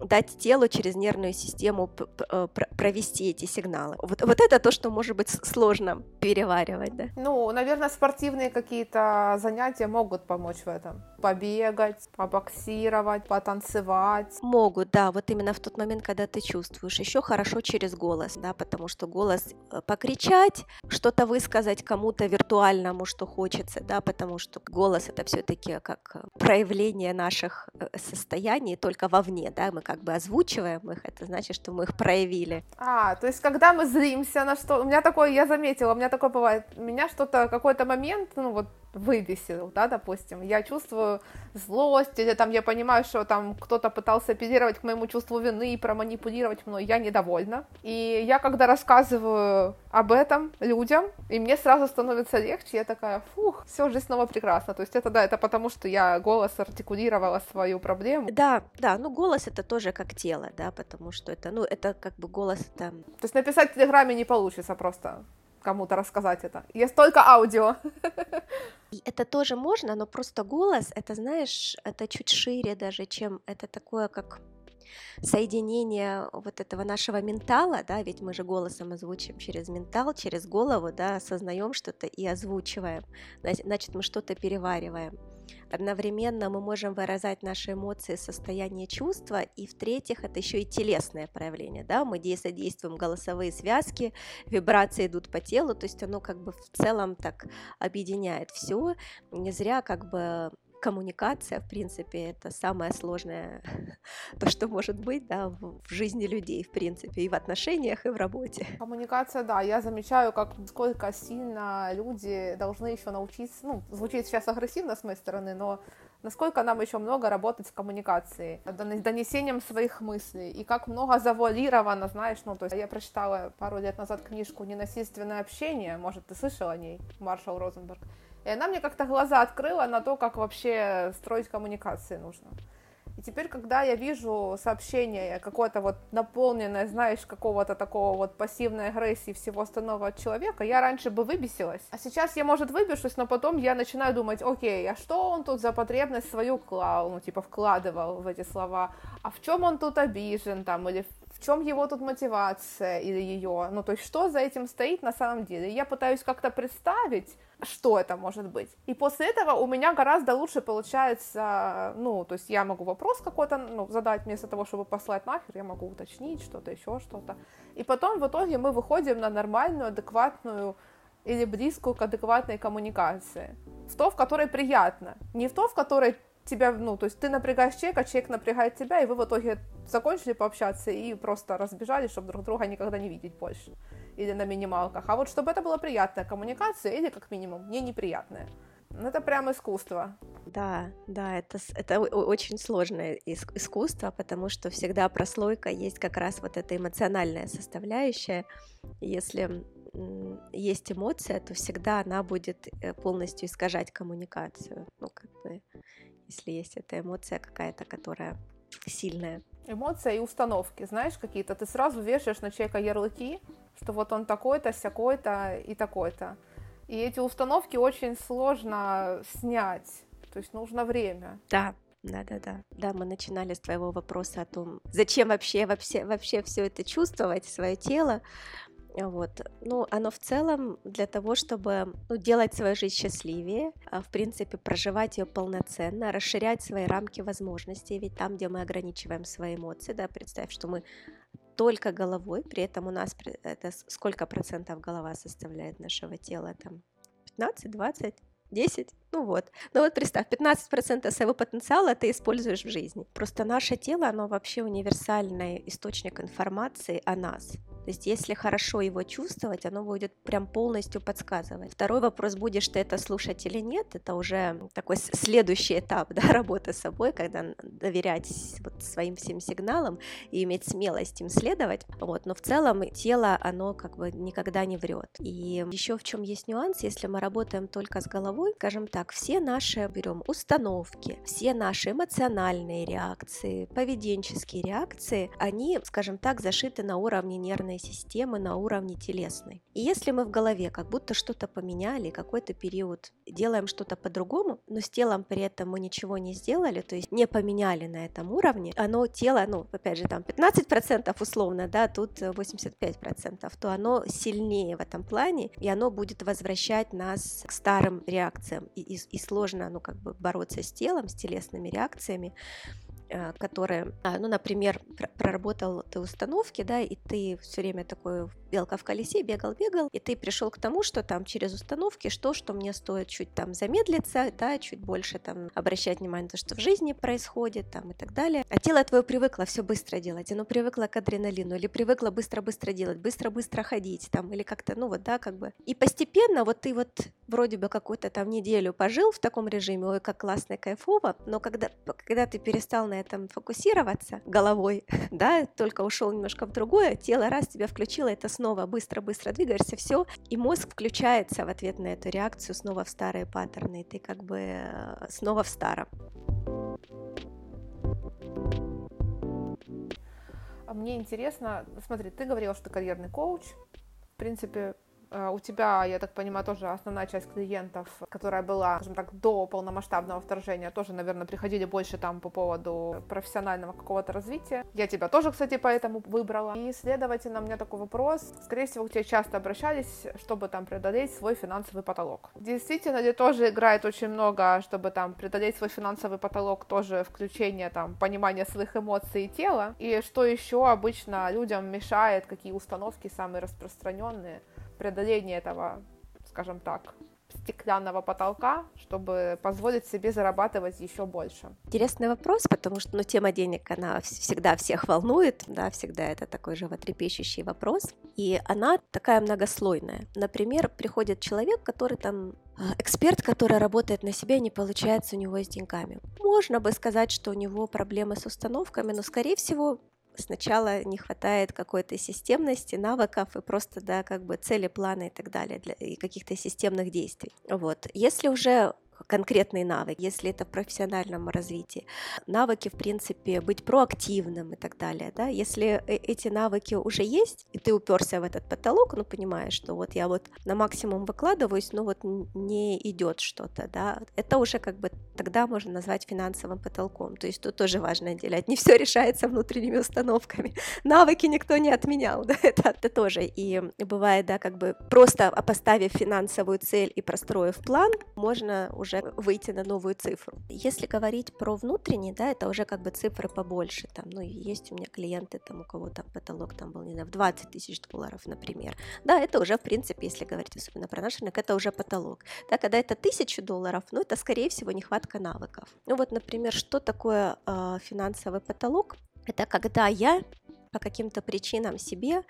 дать телу через нервную систему э, провести эти сигналы. Вот, вот это то, что может быть сложно переваривать, да? Ну, наверное, спортивные какие-то занятия могут помочь в этом. Побегать, побоксировать, потанцевать. Могут, да, вот именно в тот момент, когда ты чувствуешь. Еще хорошо через голос, да, потому что голос э, покричать, что-то высказать кому-то виртуальному, что хочется, да, потому что голос это все-таки как проявление наших э, состояний только вовне, да, мы как бы озвучиваем их, это значит, что мы их проявили. А, то есть когда мы злимся на что... У меня такое, я заметила, у меня такое бывает, меня что-то, какой-то момент, ну вот, выбесил, да, допустим, я чувствую злость, или там я понимаю, что там кто-то пытался апеллировать к моему чувству вины и проманипулировать мной, я недовольна. И я когда рассказываю об этом людям, и мне сразу становится легче, я такая, фух, все, жизнь снова прекрасна. То есть это, да, это потому, что я голос артикулировала свою проблему. Да, да, ну голос это тоже как тело, да, потому что это, ну, это как бы голос это... То есть написать в Телеграме не получится просто кому-то рассказать это. Есть только аудио. Это тоже можно, но просто голос, это, знаешь, это чуть шире даже, чем это такое, как соединение вот этого нашего ментала, да, ведь мы же голосом озвучим через ментал, через голову, да, осознаем что-то и озвучиваем, значит, мы что-то перевариваем. Одновременно мы можем выражать наши эмоции, состояние чувства, и в-третьих, это еще и телесное проявление, да, мы задействуем голосовые связки, вибрации идут по телу, то есть оно как бы в целом так объединяет все, не зря как бы коммуникация, в принципе, это самое сложное, то, что может быть, да, в, жизни людей, в принципе, и в отношениях, и в работе. Коммуникация, да, я замечаю, как сколько сильно люди должны еще научиться, ну, звучит сейчас агрессивно с моей стороны, но насколько нам еще много работать с коммуникацией, донесением своих мыслей, и как много завуалировано, знаешь, ну, то есть я прочитала пару лет назад книжку «Ненасильственное общение», может, ты слышал о ней, Маршал Розенберг, и она мне как-то глаза открыла на то, как вообще строить коммуникации нужно. И теперь, когда я вижу сообщение какое-то вот наполненное, знаешь, какого-то такого вот пассивной агрессии всего остального от человека, я раньше бы выбесилась. А сейчас я, может, выбешусь, но потом я начинаю думать, окей, а что он тут за потребность свою клал, ну, типа, вкладывал в эти слова, а в чем он тут обижен, там, или в чем его тут мотивация или ее, ну, то есть, что за этим стоит на самом деле. Я пытаюсь как-то представить, что это может быть. И после этого у меня гораздо лучше получается, ну, то есть я могу вопрос какой-то ну, задать вместо того, чтобы послать нахер, я могу уточнить что-то, еще что-то. И потом в итоге мы выходим на нормальную, адекватную или близкую к адекватной коммуникации. В то, в которой приятно. Не в то, в которой тебя, ну, то есть ты напрягаешь человека, человек напрягает тебя, и вы в итоге закончили пообщаться и просто разбежались, чтобы друг друга никогда не видеть больше. Или на минималках. А вот чтобы это была приятная коммуникация, или как минимум не неприятная. Ну, это прям искусство. Да, да, это, это очень сложное искусство, потому что всегда прослойка есть как раз вот эта эмоциональная составляющая. Если есть эмоция, то всегда она будет э, полностью искажать коммуникацию. Ну, как бы, если есть эта эмоция какая-то, которая сильная. Эмоция и установки, знаешь, какие-то. Ты сразу вешаешь на человека ярлыки, что вот он такой-то, всякой-то и такой-то. И эти установки очень сложно снять. То есть нужно время. Да, да, да, да. Да, мы начинали с твоего вопроса о том, зачем вообще, вообще, вообще все это чувствовать, свое тело. Вот. Ну, оно в целом для того, чтобы ну, делать свою жизнь счастливее, а, в принципе, проживать ее полноценно, расширять свои рамки возможностей, ведь там, где мы ограничиваем свои эмоции, да, представь, что мы только головой, при этом у нас это сколько процентов голова составляет нашего тела, там 15, 20, 10, ну вот. Ну вот представь, 15% своего потенциала ты используешь в жизни. Просто наше тело, оно вообще универсальный источник информации о нас. То есть если хорошо его чувствовать, оно будет прям полностью подсказывать. Второй вопрос, будешь ты это слушать или нет, это уже такой следующий этап да, работы с собой, когда доверять вот своим всем сигналам и иметь смелость им следовать. Вот. Но в целом тело, оно как бы никогда не врет. И еще в чем есть нюанс, если мы работаем только с головой, скажем так, все наши берем установки, все наши эмоциональные реакции, поведенческие реакции, они, скажем так, зашиты на уровне нервной нервной системы на уровне телесной. И если мы в голове как будто что-то поменяли, какой-то период делаем что-то по-другому, но с телом при этом мы ничего не сделали, то есть не поменяли на этом уровне, оно тело, ну, опять же, там 15% условно, да, тут 85%, то оно сильнее в этом плане, и оно будет возвращать нас к старым реакциям. И, и, и сложно, ну, как бы бороться с телом, с телесными реакциями, которые, а, ну, например, проработал ты установки, да, и ты все время такой белка в колесе, бегал, бегал, и ты пришел к тому, что там через установки, что, что мне стоит чуть там замедлиться, да, чуть больше там обращать внимание на то, что в жизни происходит, там и так далее. А тело твое привыкло все быстро делать, оно привыкло к адреналину, или привыкло быстро-быстро делать, быстро-быстро ходить, там, или как-то, ну вот, да, как бы. И постепенно вот ты вот вроде бы какую-то там неделю пожил в таком режиме, ой, как классно кайфово, но когда, когда ты перестал на этом фокусироваться головой, да, только ушел немножко в другое, тело раз тебя включило, это снова быстро-быстро двигаешься, все, и мозг включается в ответ на эту реакцию снова в старые паттерны, и ты как бы э, снова в старом. А мне интересно, смотри, ты говорила, что карьерный коуч. В принципе, у тебя, я так понимаю, тоже основная часть клиентов, которая была, скажем так, до полномасштабного вторжения, тоже, наверное, приходили больше там по поводу профессионального какого-то развития. Я тебя тоже, кстати, поэтому выбрала. И, следовательно, у меня такой вопрос. Скорее всего, к тебе часто обращались, чтобы там преодолеть свой финансовый потолок. Действительно ли тоже играет очень много, чтобы там преодолеть свой финансовый потолок, тоже включение там понимания своих эмоций и тела? И что еще обычно людям мешает, какие установки самые распространенные? Преодоление этого, скажем так, стеклянного потолка, чтобы позволить себе зарабатывать еще больше. Интересный вопрос, потому что ну, тема денег, она всегда всех волнует, да, всегда это такой животрепещущий вопрос, и она такая многослойная. Например, приходит человек, который там а, эксперт, который работает на себя, не получается у него с деньгами. Можно бы сказать, что у него проблемы с установками, но, скорее всего, сначала не хватает какой-то системности, навыков и просто, да, как бы цели, плана и так далее, для, и каких-то системных действий. Вот. Если уже конкретные навыки, если это в профессиональном развитии. Навыки, в принципе, быть проактивным и так далее. Да? Если э, эти навыки уже есть, и ты уперся в этот потолок, ну, понимаешь, что вот я вот на максимум выкладываюсь, но вот не идет что-то, да, это уже как бы тогда можно назвать финансовым потолком. То есть тут тоже важно отделять. Не все решается внутренними установками. Навыки никто не отменял, да, это, это тоже. И бывает, да, как бы просто поставив финансовую цель и простроив план, можно уже уже выйти на новую цифру. Если говорить про внутренний, да, это уже как бы цифры побольше. Там, ну, есть у меня клиенты, там, у кого там потолок там был, не знаю, в 20 тысяч долларов, например. Да, это уже, в принципе, если говорить особенно про наш рынок, это уже потолок. Да, когда это тысячу долларов, ну, это, скорее всего, нехватка навыков. Ну, вот, например, что такое э, финансовый потолок? Это когда я по каким-то причинам себе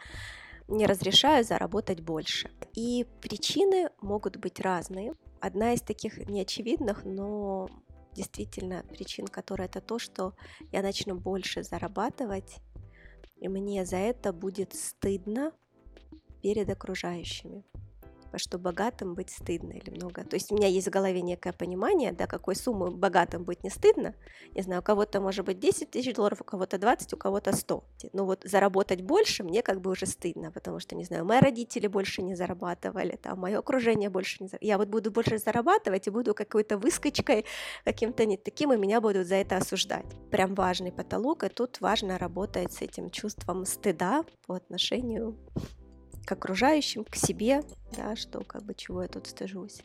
не разрешаю заработать больше. И причины могут быть разные. Одна из таких неочевидных, но действительно причин, которая это то, что я начну больше зарабатывать, и мне за это будет стыдно перед окружающими что богатым быть стыдно или много. То есть у меня есть в голове некое понимание, да, какой суммы богатым быть не стыдно. Не знаю, у кого-то может быть 10 тысяч долларов, у кого-то 20, у кого-то 100. Но вот заработать больше мне как бы уже стыдно, потому что, не знаю, мои родители больше не зарабатывали, там, мое окружение больше не зарабатывало. Я вот буду больше зарабатывать и буду какой-то выскочкой, каким-то не таким, и меня будут за это осуждать. Прям важный потолок, и тут важно работать с этим чувством стыда по отношению к окружающим, к себе, да, что как бы чего я тут стыжусь.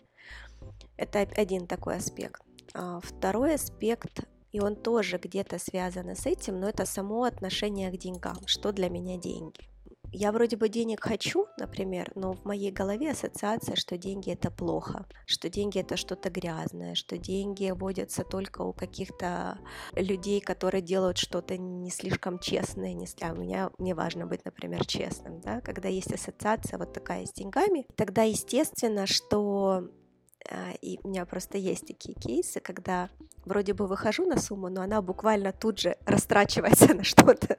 Это один такой аспект. А второй аспект, и он тоже где-то связан с этим, но это само отношение к деньгам. Что для меня деньги? Я вроде бы денег хочу, например, но в моей голове ассоциация, что деньги это плохо, что деньги это что-то грязное, что деньги водятся только у каких-то людей, которые делают что-то не слишком честное, не а у меня мне важно быть, например, честным, да, когда есть ассоциация вот такая с деньгами, тогда естественно, что а, и у меня просто есть такие кейсы, когда вроде бы выхожу на сумму, но она буквально тут же растрачивается на что-то,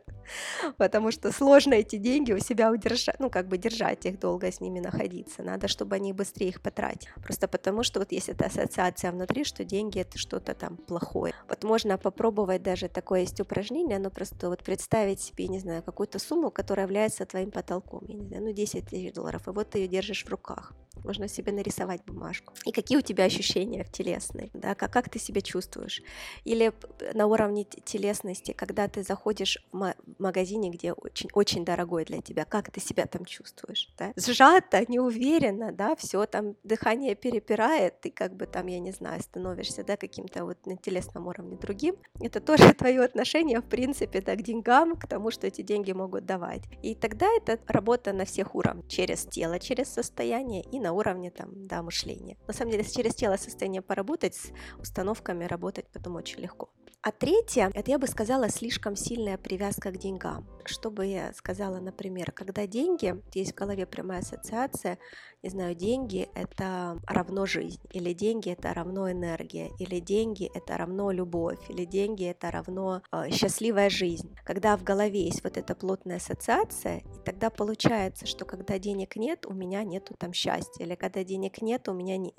потому что сложно эти деньги у себя удержать, ну, как бы держать их долго с ними находиться, надо, чтобы они быстрее их потратили, просто потому что вот есть эта ассоциация внутри, что деньги это что-то там плохое. Вот можно попробовать даже такое есть упражнение, оно просто вот представить себе, не знаю, какую-то сумму, которая является твоим потолком, я не знаю, ну, 10 тысяч долларов, и вот ты ее держишь в руках, можно себе нарисовать бумажку. И какие у тебя ощущения телесные, да, как, как ты себя чувствуешь. Или на уровне телесности, когда ты заходишь в магазине, где очень, очень дорогой для тебя, как ты себя там чувствуешь, да? Сжато, неуверенно, да, все там дыхание перепирает, ты как бы там, я не знаю, становишься, да, каким-то вот на телесном уровне другим. Это тоже твое отношение, в принципе, да, к деньгам, к тому, что эти деньги могут давать. И тогда это работа на всех уровнях, через тело, через состояние и на уровне там, да, мышления. На самом деле, через тело состояние поработать, с установками работать потом очень легко. А третье, это я бы сказала, слишком сильная привязка к деньгам. Что бы я сказала, например, когда деньги, есть в голове прямая ассоциация, не знаю, деньги это равно жизнь, или деньги это равно энергия, или деньги это равно любовь, или деньги это равно э, счастливая жизнь. Когда в голове есть вот эта плотная ассоциация, и тогда получается, что когда денег нет, у меня нету там счастья, или когда денег нет, у меня не...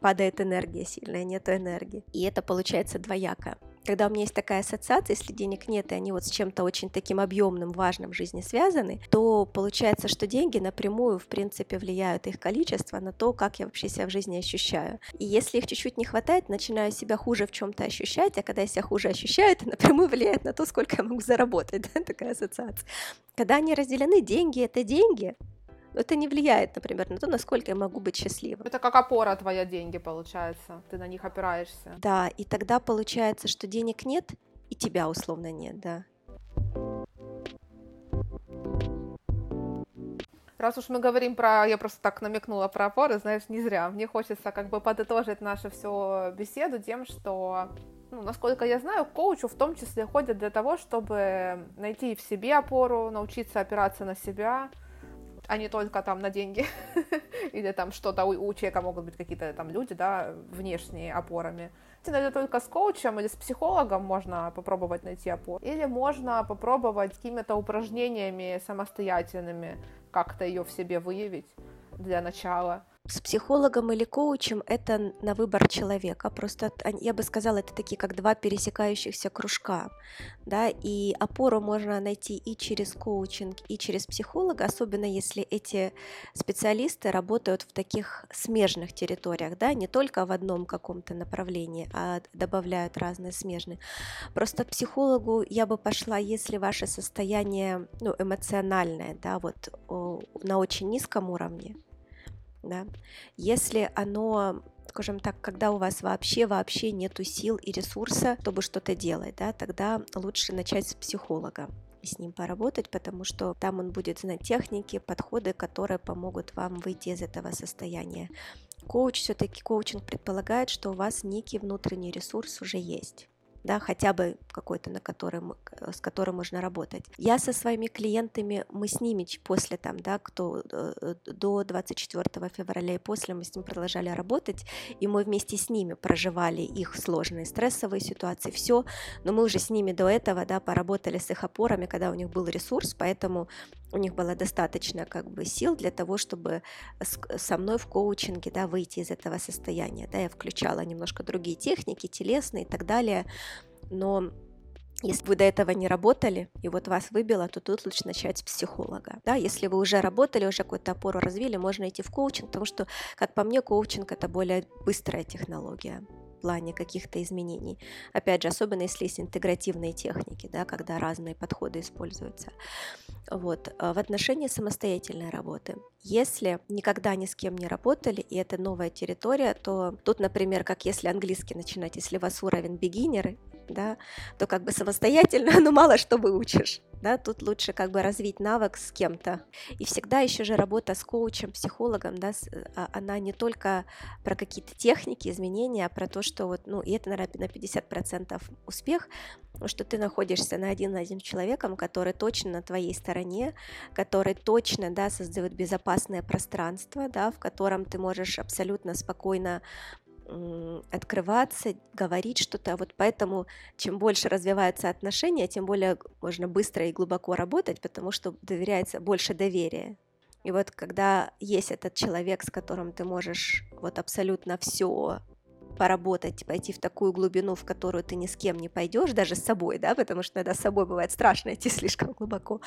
падает энергия сильная, нету энергии. И это получается двояко когда у меня есть такая ассоциация, если денег нет, и они вот с чем-то очень таким объемным, важным в жизни связаны, то получается, что деньги напрямую, в принципе, влияют их количество на то, как я вообще себя в жизни ощущаю. И если их чуть-чуть не хватает, начинаю себя хуже в чем-то ощущать, а когда я себя хуже ощущаю, это напрямую влияет на то, сколько я могу заработать, да, такая ассоциация. Когда они разделены, деньги — это деньги, это не влияет, например, на то, насколько я могу быть счастливой. Это как опора твоя деньги, получается. Ты на них опираешься. Да, и тогда получается, что денег нет, и тебя условно нет, да. Раз уж мы говорим про, я просто так намекнула про опоры, знаешь, не зря. Мне хочется как бы подытожить нашу всю беседу тем, что, ну, насколько я знаю, коучу в том числе ходят для того, чтобы найти в себе опору, научиться опираться на себя, а не только там на деньги или там что-то у, у человека могут быть какие-то там люди, да, внешние опорами. Это только с коучем или с психологом можно попробовать найти опору. Или можно попробовать какими-то упражнениями самостоятельными как-то ее в себе выявить для начала с психологом или коучем это на выбор человека. Просто я бы сказала, это такие как два пересекающихся кружка. Да? И опору можно найти и через коучинг, и через психолога, особенно если эти специалисты работают в таких смежных территориях, да? не только в одном каком-то направлении, а добавляют разные смежные. Просто психологу я бы пошла, если ваше состояние ну, эмоциональное, да, вот на очень низком уровне, да, если оно скажем так, когда у вас вообще, вообще нету сил и ресурса, чтобы что-то делать, да, тогда лучше начать с психолога и с ним поработать, потому что там он будет знать техники, подходы, которые помогут вам выйти из этого состояния. Коуч все-таки коучинг предполагает, что у вас некий внутренний ресурс уже есть да, хотя бы какой-то, на котором, с которым можно работать. Я со своими клиентами, мы с ними после там, да, кто э, до 24 февраля и после мы с ним продолжали работать, и мы вместе с ними проживали их сложные стрессовые ситуации, все, но мы уже с ними до этого, да, поработали с их опорами, когда у них был ресурс, поэтому у них было достаточно как бы сил для того, чтобы со мной в коучинге да, выйти из этого состояния. Да, я включала немножко другие техники, телесные и так далее, но если вы до этого не работали, и вот вас выбило, то тут лучше начать с психолога. Да, если вы уже работали, уже какую-то опору развили, можно идти в коучинг, потому что, как по мне, коучинг – это более быстрая технология плане каких-то изменений. Опять же, особенно если есть интегративные техники, да, когда разные подходы используются. Вот. А в отношении самостоятельной работы. Если никогда ни с кем не работали, и это новая территория, то тут, например, как если английский начинать, если у вас уровень beginner, да, то как бы самостоятельно, ну мало что выучишь. Да, тут лучше как бы развить навык с кем-то. И всегда еще же работа с коучем, психологом, да, а, она не только про какие-то техники, изменения, а про то, что вот, ну, и это, наверное, на 50% успех, что ты находишься на один на один человеком, который точно на твоей стороне, который точно, да, создает безопасное пространство, да, в котором ты можешь абсолютно спокойно открываться, говорить что-то. Вот поэтому чем больше развиваются отношения, тем более можно быстро и глубоко работать, потому что доверяется больше доверия. И вот когда есть этот человек, с которым ты можешь вот абсолютно все поработать, пойти в такую глубину, в которую ты ни с кем не пойдешь, даже с собой, да, потому что иногда с собой бывает страшно идти слишком глубоко,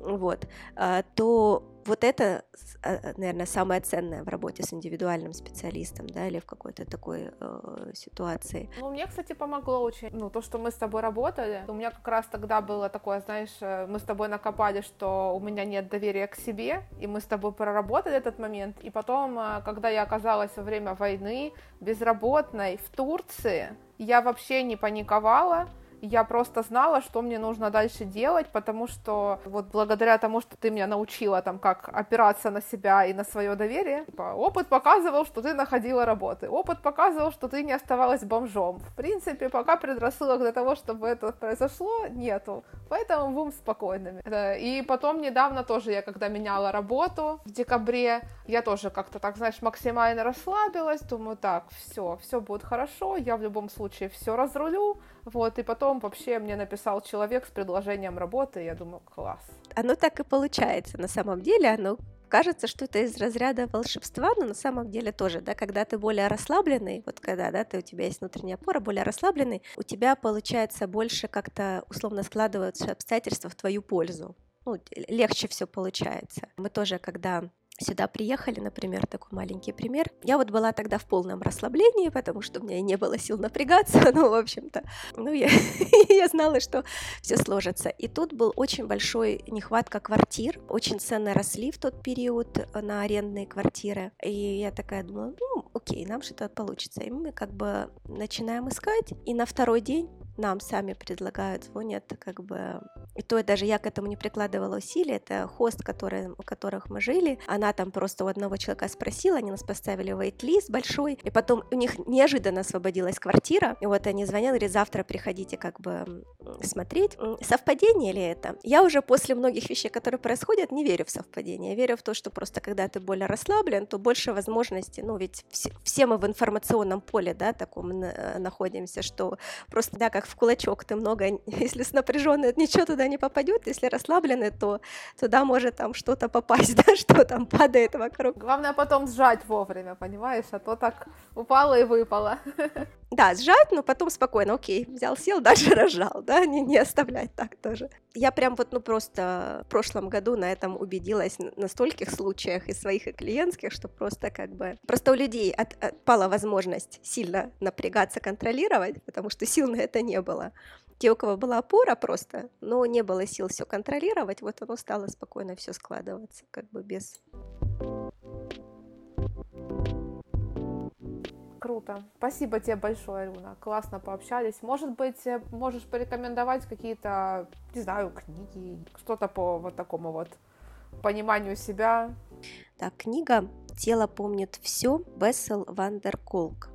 вот, а, то вот это, а, наверное, самое ценное в работе с индивидуальным специалистом, да, или в какой-то такой э, ситуации. Ну, мне, кстати, помогло очень, ну, то, что мы с тобой работали. У меня как раз тогда было такое, знаешь, э, мы с тобой накопали, что у меня нет доверия к себе, и мы с тобой проработали этот момент. И потом, э, когда я оказалась во время войны безработной в Турции, я вообще не паниковала, я просто знала, что мне нужно дальше делать, потому что вот благодаря тому, что ты меня научила там, как опираться на себя и на свое доверие, типа, опыт показывал, что ты находила работы, опыт показывал, что ты не оставалась бомжом. В принципе, пока предрассудок для того, чтобы это произошло, нету. Поэтому будем спокойными. И потом недавно тоже я, когда меняла работу в декабре, я тоже как-то так, знаешь, максимально расслабилась, думаю, так, все, все будет хорошо, я в любом случае все разрулю, вот, и потом вообще мне написал человек с предложением работы, и я думаю, класс. Оно так и получается, на самом деле, оно кажется, что это из разряда волшебства, но на самом деле тоже, да, когда ты более расслабленный, вот когда, да, ты, у тебя есть внутренняя опора, более расслабленный, у тебя получается больше как-то условно складываются обстоятельства в твою пользу. Ну, легче все получается. Мы тоже, когда сюда приехали, например, такой маленький пример. Я вот была тогда в полном расслаблении, потому что у меня не было сил напрягаться, ну, в общем-то, ну, я, я знала, что все сложится. И тут был очень большой нехватка квартир, очень цены росли в тот период на арендные квартиры, и я такая думала, ну, окей, нам что-то получится. И мы как бы начинаем искать, и на второй день нам сами предлагают, звонят, как бы... И то даже я к этому не прикладывала усилий, это хост, который, у которых мы жили, она там просто у одного человека спросила, они нас поставили вейт-лист большой, и потом у них неожиданно освободилась квартира, и вот они звонят, говорят, завтра приходите как бы смотреть. Совпадение ли это? Я уже после многих вещей, которые происходят, не верю в совпадение, я верю в то, что просто когда ты более расслаблен, то больше возможностей, ну ведь все, все мы в информационном поле, да, таком э, находимся, что просто, да, как как в кулачок, ты много, если с напряженной, ничего туда не попадет, если расслабленный, то туда может там что-то попасть, да, что там падает вокруг. Главное потом сжать вовремя, понимаешь, а то так упало и выпало. Да, сжать, но потом спокойно, окей, взял, сел, дальше рожал, да, не, не оставлять так тоже. Я прям вот, ну, просто в прошлом году на этом убедилась на стольких случаях из своих и клиентских, что просто как бы... Просто у людей от, отпала возможность сильно напрягаться, контролировать, потому что сил на это не было. Те, у кого была опора просто, но не было сил все контролировать, вот оно стало спокойно все складываться, как бы без Круто. Спасибо тебе большое, Алена. Классно пообщались. Может быть, э, можешь порекомендовать какие-то, не знаю, книги, что-то по вот такому вот пониманию себя? Так, книга «Тело помнит все» Бессел Вандерколк.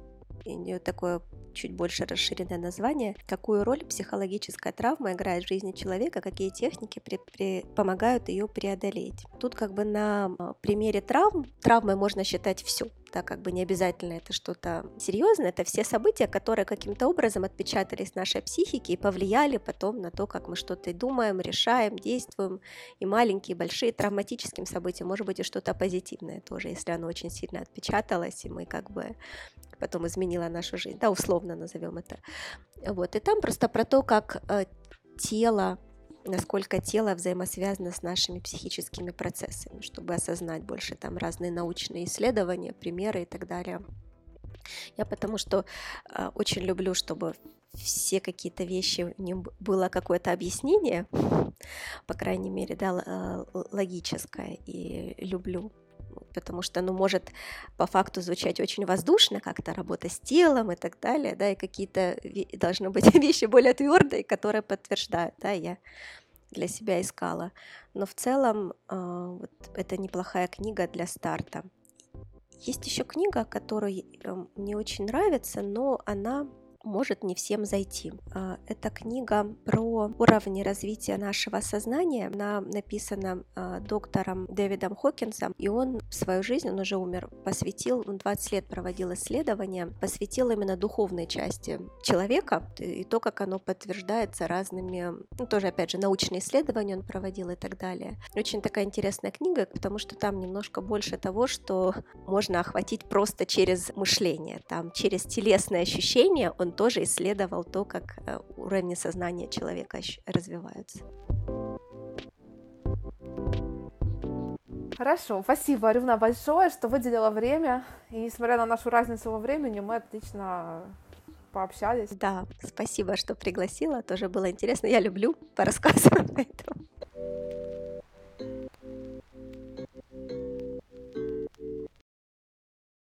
У нее такое чуть больше расширенное название, какую роль психологическая травма играет в жизни человека, какие техники при, при, помогают ее преодолеть. Тут как бы на а, примере травм, травмой можно считать все, так как бы не обязательно это что-то серьезное, это все события, которые каким-то образом отпечатались в нашей психике и повлияли потом на то, как мы что-то думаем, решаем, действуем, и маленькие, и большие травматическим событиям, может быть, и что-то позитивное тоже, если оно очень сильно отпечаталось, и мы как бы потом изменила нашу жизнь, да, условно назовем это. Вот, и там просто про то, как э, тело, насколько тело взаимосвязано с нашими психическими процессами, чтобы осознать больше там разные научные исследования, примеры и так далее. Я потому что э, очень люблю, чтобы все какие-то вещи, не было какое-то объяснение, по крайней мере, да, э, логическое, и люблю потому что оно может по факту звучать очень воздушно, как-то работа с телом и так далее, да, и какие-то должны быть вещи более твердые, которые подтверждают, да, я для себя искала. Но в целом э, вот это неплохая книга для старта. Есть еще книга, которая мне очень нравится, но она может не всем зайти. А, эта книга про уровни развития нашего сознания. Она написана а, доктором Дэвидом Хокинсом, и он свою жизнь, он уже умер, посвятил, он 20 лет проводил исследования, посвятил именно духовной части человека и то, как оно подтверждается разными, ну, тоже, опять же, научные исследования он проводил и так далее. Очень такая интересная книга, потому что там немножко больше того, что можно охватить просто через мышление, там через телесные ощущения он тоже исследовал то, как э, уровни сознания человека развиваются. Хорошо, спасибо, Арюна, большое, что выделила время. И несмотря на нашу разницу во времени, мы отлично пообщались. Да, спасибо, что пригласила, тоже было интересно. Я люблю порассказывать, поэтому...